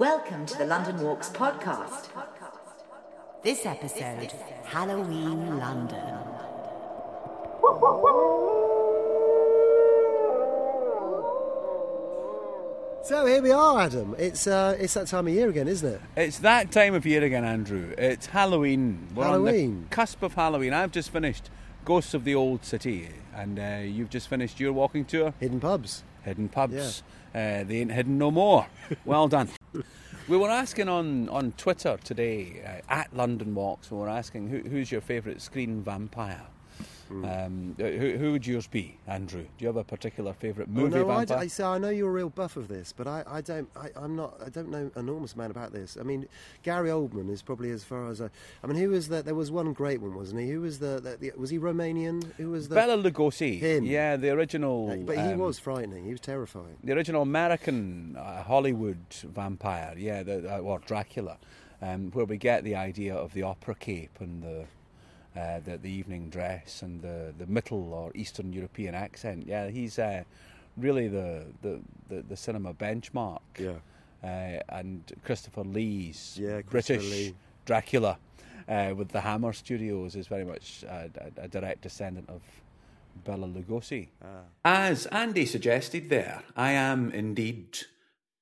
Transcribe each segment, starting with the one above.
Welcome to the London Walks podcast. This episode, Halloween London. So here we are, Adam. It's uh, it's that time of year again, isn't it? It's that time of year again, Andrew. It's Halloween. We're on Halloween. the cusp of Halloween. I've just finished Ghosts of the Old City, and uh, you've just finished your walking tour. Hidden pubs. Hidden pubs. Uh, they ain't hidden no more. Well done. We were asking on, on Twitter today, uh, at London Walks, we were asking who, who's your favourite screen vampire? Um, who, who would yours be, Andrew? Do you have a particular favourite movie oh, no, I, d- vampire? I, so I know you're a real buff of this, but I, I don't. I, I'm not. I don't know an enormous amount about this. I mean, Gary Oldman is probably as far as I. I mean, who was that? There was one great one, wasn't he? Who was the? the, the was he Romanian? Who was the? Bela Lugosi. Him. Yeah, the original. but he um, was frightening. He was terrifying. the original American uh, Hollywood vampire, yeah, the, uh, or Dracula, um, where we get the idea of the opera cape and the, uh, the the evening dress and the, the Middle or Eastern European accent. Yeah, he's uh, really the, the, the, the cinema benchmark. Yeah. Uh, and Christopher Lee's Yeah, Christopher British Lee. Dracula uh, with the Hammer Studios is very much a, a, a direct descendant of Bela Lugosi. As Andy suggested there, I am indeed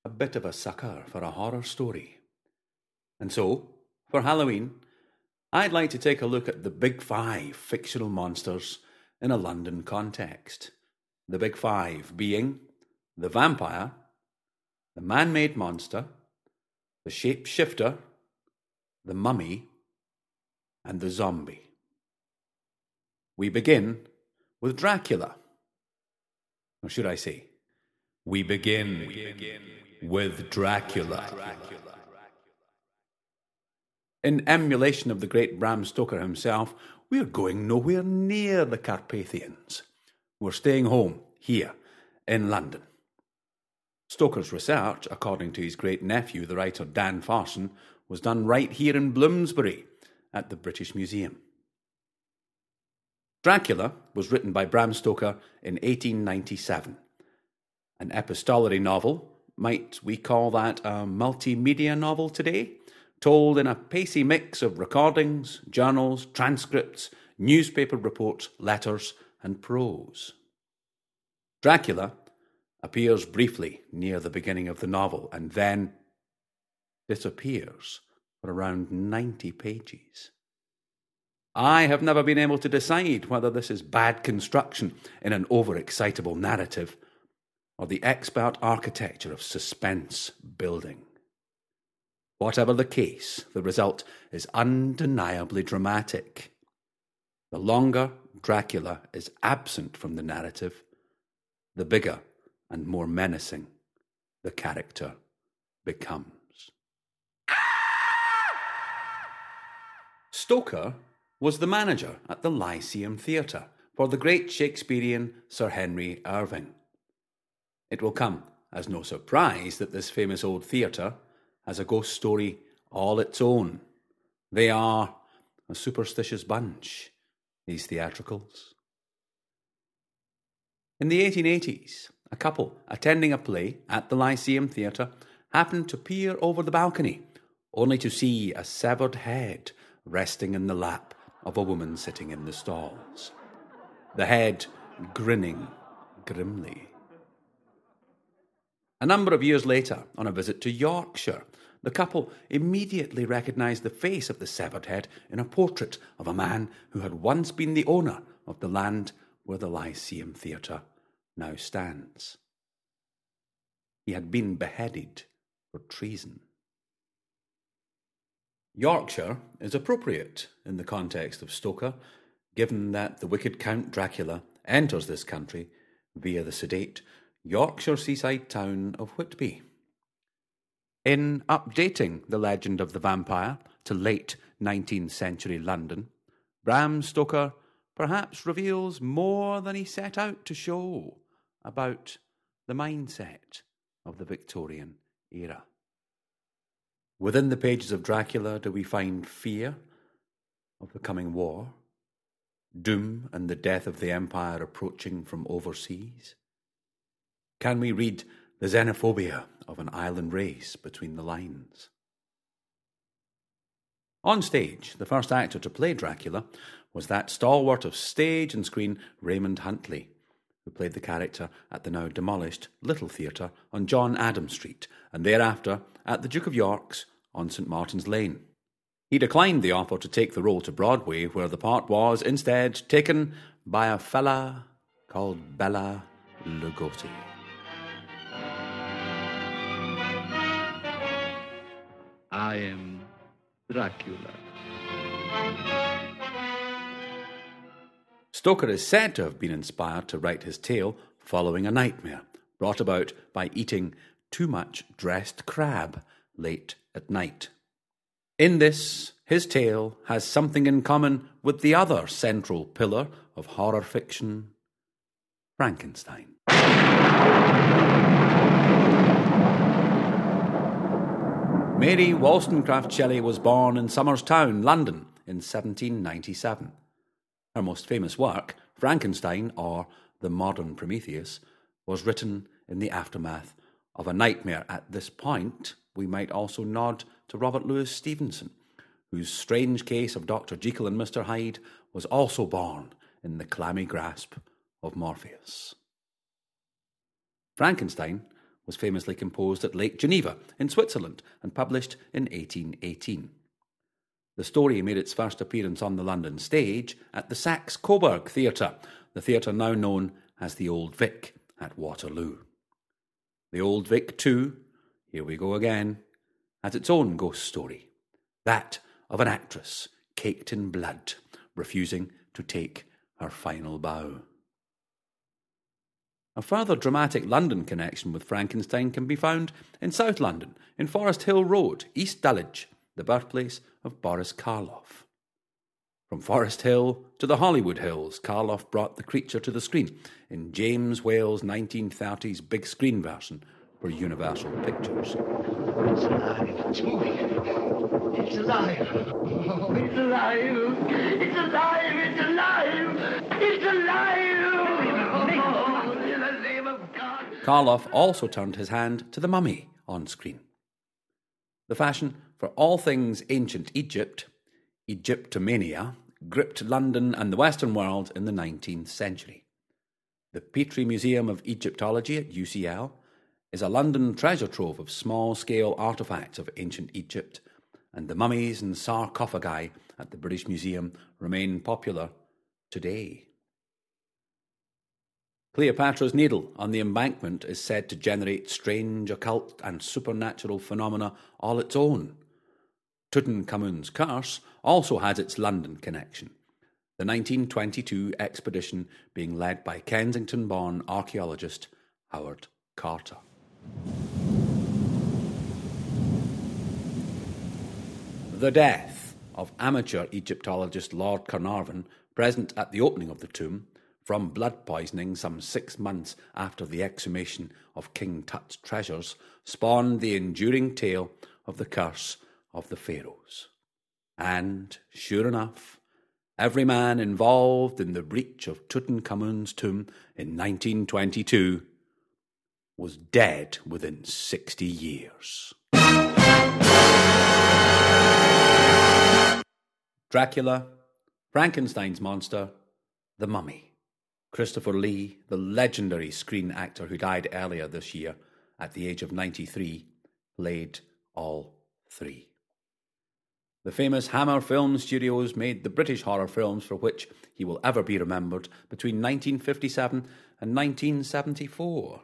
a bit of a sucker for a horror story. And so, for Halloween, I'd like to take a look at the big five fictional monsters in a London context. The big five being the vampire, the man made monster, the shapeshifter, the mummy, and the zombie. We begin with Dracula. Or should I say, we begin, with Dracula. Dracula. In emulation of the great Bram Stoker himself, we're going nowhere near the Carpathians. We're staying home, here, in London. Stoker's research, according to his great nephew, the writer Dan Farson, was done right here in Bloomsbury at the British Museum. Dracula was written by Bram Stoker in 1897. An epistolary novel, might we call that a multimedia novel today? Told in a pacey mix of recordings, journals, transcripts, newspaper reports, letters, and prose. Dracula appears briefly near the beginning of the novel and then disappears for around 90 pages. I have never been able to decide whether this is bad construction in an overexcitable narrative or the expert architecture of suspense building. Whatever the case, the result is undeniably dramatic. The longer Dracula is absent from the narrative, the bigger and more menacing the character becomes. Stoker was the manager at the Lyceum Theatre for the great Shakespearean Sir Henry Irving. It will come as no surprise that this famous old theatre has a ghost story all its own. They are a superstitious bunch, these theatricals. In the 1880s, a couple attending a play at the Lyceum Theatre happened to peer over the balcony, only to see a severed head resting in the lap of a woman sitting in the stalls. The head grinning grimly. A number of years later, on a visit to Yorkshire, the couple immediately recognised the face of the severed head in a portrait of a man who had once been the owner of the land where the Lyceum Theatre now stands. He had been beheaded for treason. Yorkshire is appropriate in the context of Stoker, given that the wicked Count Dracula enters this country via the sedate Yorkshire seaside town of Whitby. In updating the legend of the vampire to late 19th century London, Bram Stoker perhaps reveals more than he set out to show about the mindset of the Victorian era. Within the pages of Dracula, do we find fear of the coming war, doom and the death of the empire approaching from overseas? Can we read the xenophobia of an island race between the lines. On stage, the first actor to play Dracula was that stalwart of stage and screen, Raymond Huntley, who played the character at the now demolished Little Theatre on John Adams Street, and thereafter at the Duke of York's on St Martin's Lane. He declined the offer to take the role to Broadway, where the part was instead taken by a fella called Bela Lugosi. I am Dracula. Stoker is said to have been inspired to write his tale following a nightmare brought about by eating too much dressed crab late at night. In this, his tale has something in common with the other central pillar of horror fiction, Frankenstein. Mary Wollstonecraft Shelley was born in Somers Town, London, in 1797. Her most famous work, Frankenstein, or The Modern Prometheus, was written in the aftermath of a nightmare. At this point, we might also nod to Robert Louis Stevenson, whose strange case of Dr. Jekyll and Mr. Hyde was also born in the clammy grasp of Morpheus. Frankenstein was famously composed at Lake Geneva in Switzerland and published in 1818. The story made its first appearance on the London stage at the Saxe Coburg Theatre, the theatre now known as the Old Vic at Waterloo. The Old Vic, too, here we go again, has its own ghost story that of an actress caked in blood, refusing to take her final bow. A further dramatic London connection with Frankenstein can be found in South London, in Forest Hill Road, East Dulwich, the birthplace of Boris Karloff. From Forest Hill to the Hollywood Hills, Karloff brought the creature to the screen in James Whale's 1930s big screen version for Universal Pictures. It's alive. It's moving. It's alive. Oh, it's alive. It's alive. It's alive. Karloff also turned his hand to the mummy on screen. The fashion for all things ancient Egypt, Egyptomania, gripped London and the Western world in the 19th century. The Petrie Museum of Egyptology at UCL is a London treasure trove of small scale artefacts of ancient Egypt, and the mummies and sarcophagi at the British Museum remain popular today. Cleopatra's Needle on the embankment is said to generate strange occult and supernatural phenomena all its own. Tutankhamun's curse also has its London connection. The 1922 expedition being led by Kensington born archaeologist Howard Carter. The death of amateur Egyptologist Lord Carnarvon, present at the opening of the tomb, from blood poisoning some six months after the exhumation of King Tut's treasures, spawned the enduring tale of the curse of the Pharaohs. And, sure enough, every man involved in the breach of Tutankhamun's tomb in 1922 was dead within 60 years. Dracula, Frankenstein's monster, the mummy. Christopher Lee, the legendary screen actor who died earlier this year at the age of 93, played all three. The famous Hammer Film Studios made the British horror films for which he will ever be remembered between 1957 and 1974.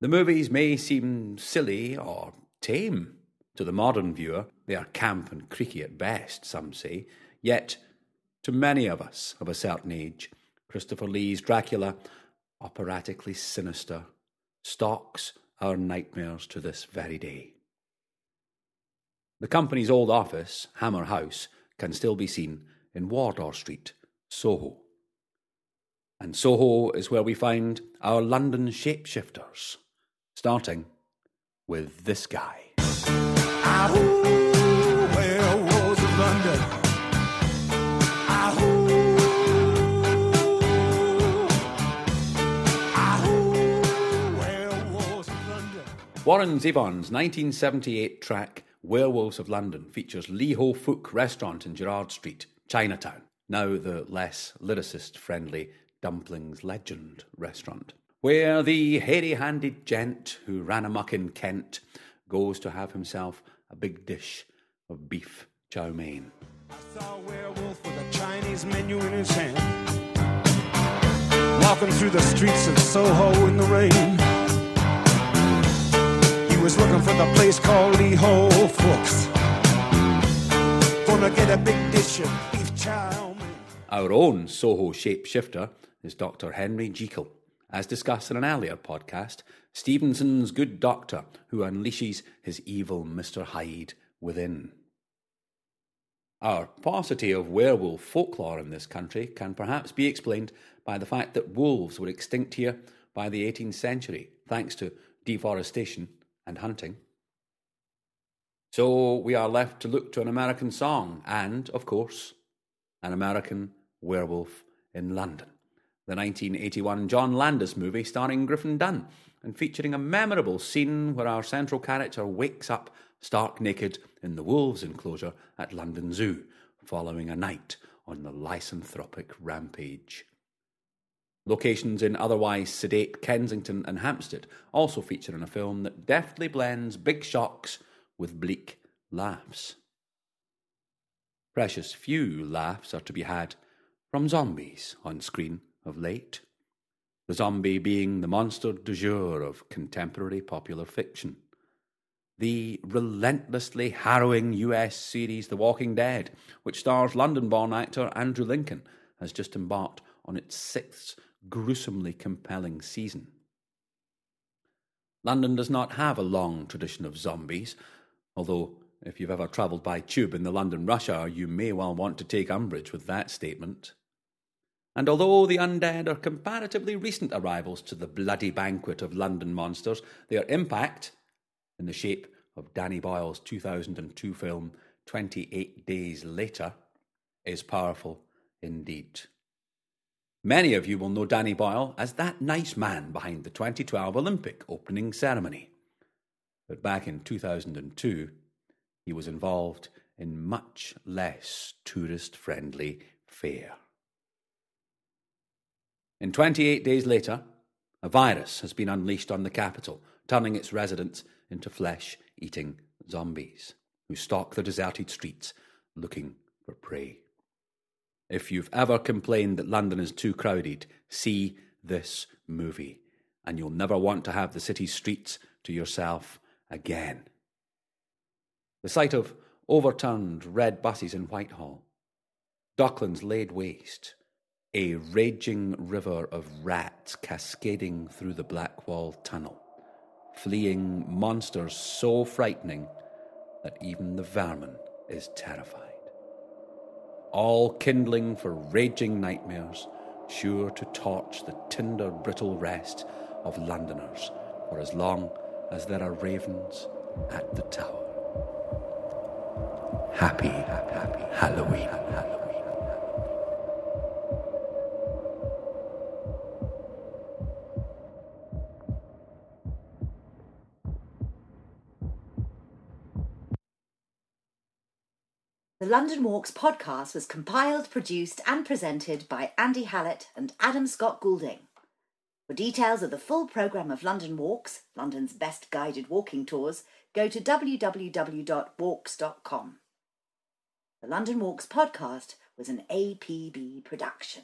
The movies may seem silly or tame to the modern viewer. They are camp and creaky at best, some say. Yet, to many of us of a certain age, Christopher Lee's Dracula, operatically sinister, stalks our nightmares to this very day. The company's old office, Hammer House, can still be seen in Wardour Street, Soho. And Soho is where we find our London shapeshifters starting with this guy. Warren Zevon's 1978 track Werewolves of London features Lee Ho Fook restaurant in Gerrard Street, Chinatown, now the less lyricist friendly Dumplings Legend restaurant, where the hairy handed gent who ran amuck in Kent goes to have himself a big dish of beef chow mein. I saw a werewolf with a Chinese menu in his hand. Walking through the streets of Soho in the rain. Was looking for the place called Lee Ho Fook's. Gonna get a big dish of beef chow. Our own Soho shapeshifter is Dr. Henry Jekyll. As discussed in an earlier podcast, Stevenson's good doctor who unleashes his evil Mr. Hyde within. Our paucity of werewolf folklore in this country can perhaps be explained by the fact that wolves were extinct here by the 18th century, thanks to deforestation and hunting. So we are left to look to an American song and, of course, an American werewolf in London. The 1981 John Landis movie starring Griffin Dunne and featuring a memorable scene where our central character wakes up stark naked in the wolves' enclosure at London Zoo following a night on the lycanthropic rampage. Locations in otherwise sedate Kensington and Hampstead also feature in a film that deftly blends big shocks with bleak laughs. Precious few laughs are to be had from zombies on screen of late, the zombie being the monster du jour of contemporary popular fiction. The relentlessly harrowing US series The Walking Dead, which stars London born actor Andrew Lincoln, has just embarked on its sixth gruesomely compelling season. London does not have a long tradition of zombies, although if you've ever travelled by tube in the London rush hour, you may well want to take umbrage with that statement. And although the undead are comparatively recent arrivals to the bloody banquet of London monsters, their impact, in the shape of Danny Boyle's 2002 film 28 Days Later, is powerful indeed. Many of you will know Danny Boyle as that nice man behind the 2012 Olympic opening ceremony. But back in 2002, he was involved in much less tourist friendly fare. In 28 days later, a virus has been unleashed on the capital, turning its residents into flesh eating zombies who stalk the deserted streets looking for prey. If you've ever complained that London is too crowded, see this movie, and you'll never want to have the city's streets to yourself again. The sight of overturned red buses in Whitehall, Docklands laid waste, a raging river of rats cascading through the Blackwall Tunnel, fleeing monsters so frightening that even the vermin is terrified. All kindling for raging nightmares, sure to torch the tinder brittle rest of Londoners for as long as there are ravens at the tower. Happy, happy Halloween. Halloween. The London Walks podcast was compiled, produced, and presented by Andy Hallett and Adam Scott Goulding. For details of the full programme of London Walks, London's best guided walking tours, go to www.walks.com. The London Walks podcast was an APB production.